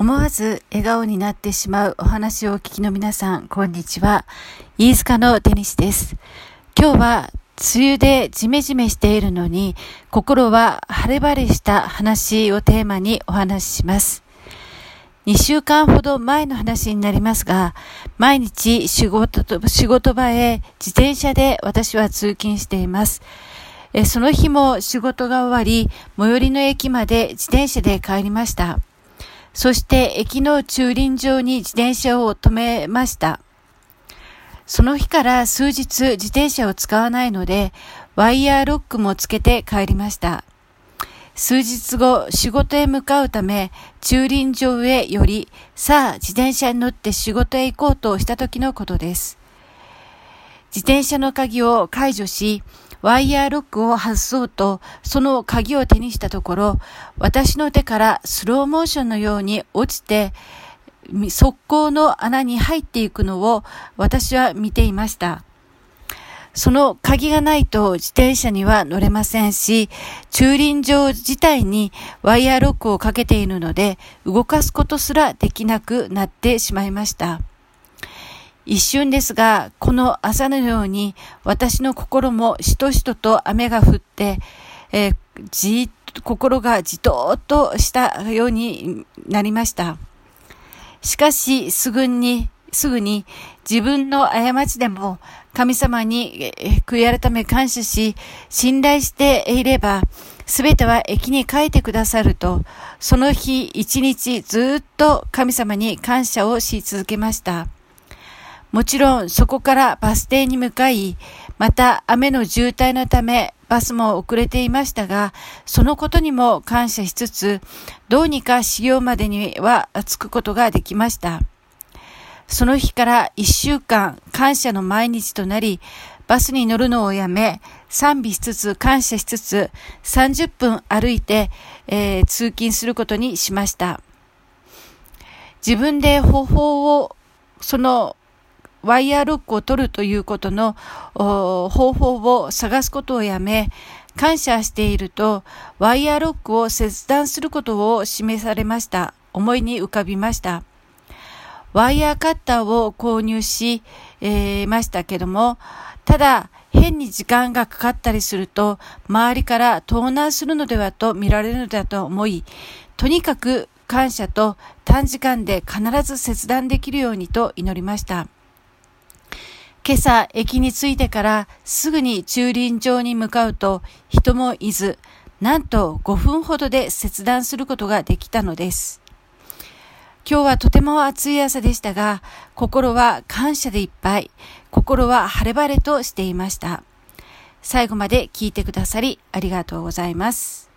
思わず笑顔になってしまうお話をお聞きの皆さん、こんにちは。飯塚のデニスです。今日は梅雨でジメジメしているのに、心は晴れ晴れした話をテーマにお話しします。2週間ほど前の話になりますが、毎日仕事と仕事場へ自転車で私は通勤しています。その日も仕事が終わり、最寄りの駅まで自転車で帰りました。そして駅の駐輪場に自転車を止めました。その日から数日自転車を使わないので、ワイヤーロックもつけて帰りました。数日後、仕事へ向かうため、駐輪場へ寄り、さあ自転車に乗って仕事へ行こうとした時のことです。自転車の鍵を解除し、ワイヤーロックを外そうと、その鍵を手にしたところ、私の手からスローモーションのように落ちて、速攻の穴に入っていくのを私は見ていました。その鍵がないと自転車には乗れませんし、駐輪場自体にワイヤーロックをかけているので、動かすことすらできなくなってしまいました。一瞬ですが、この朝のように私の心もしとしとと雨が降って、えー、じ、心がじとっとしたようになりました。しかし、すぐに、すぐに自分の過ちでも神様に悔い改め感謝し、信頼していれば、すべては駅に帰ってくださると、その日一日ずっと神様に感謝をし続けました。もちろんそこからバス停に向かい、また雨の渋滞のためバスも遅れていましたが、そのことにも感謝しつつ、どうにか始業までには着くことができました。その日から一週間感謝の毎日となり、バスに乗るのをやめ、賛美しつつ感謝しつつ、30分歩いて、えー、通勤することにしました。自分で方法を、そのワイヤーロックを取るということの方法を探すことをやめ、感謝していると、ワイヤーロックを切断することを示されました。思いに浮かびました。ワイヤーカッターを購入し、えー、ましたけども、ただ、変に時間がかかったりすると、周りから盗難するのではと見られるのだと思い、とにかく感謝と短時間で必ず切断できるようにと祈りました。今朝駅に着いてからすぐに駐輪場に向かうと人もいず、なんと5分ほどで切断することができたのです。今日はとても暑い朝でしたが、心は感謝でいっぱい、心は晴れ晴れとしていました。最後まで聞いてくださりありがとうございます。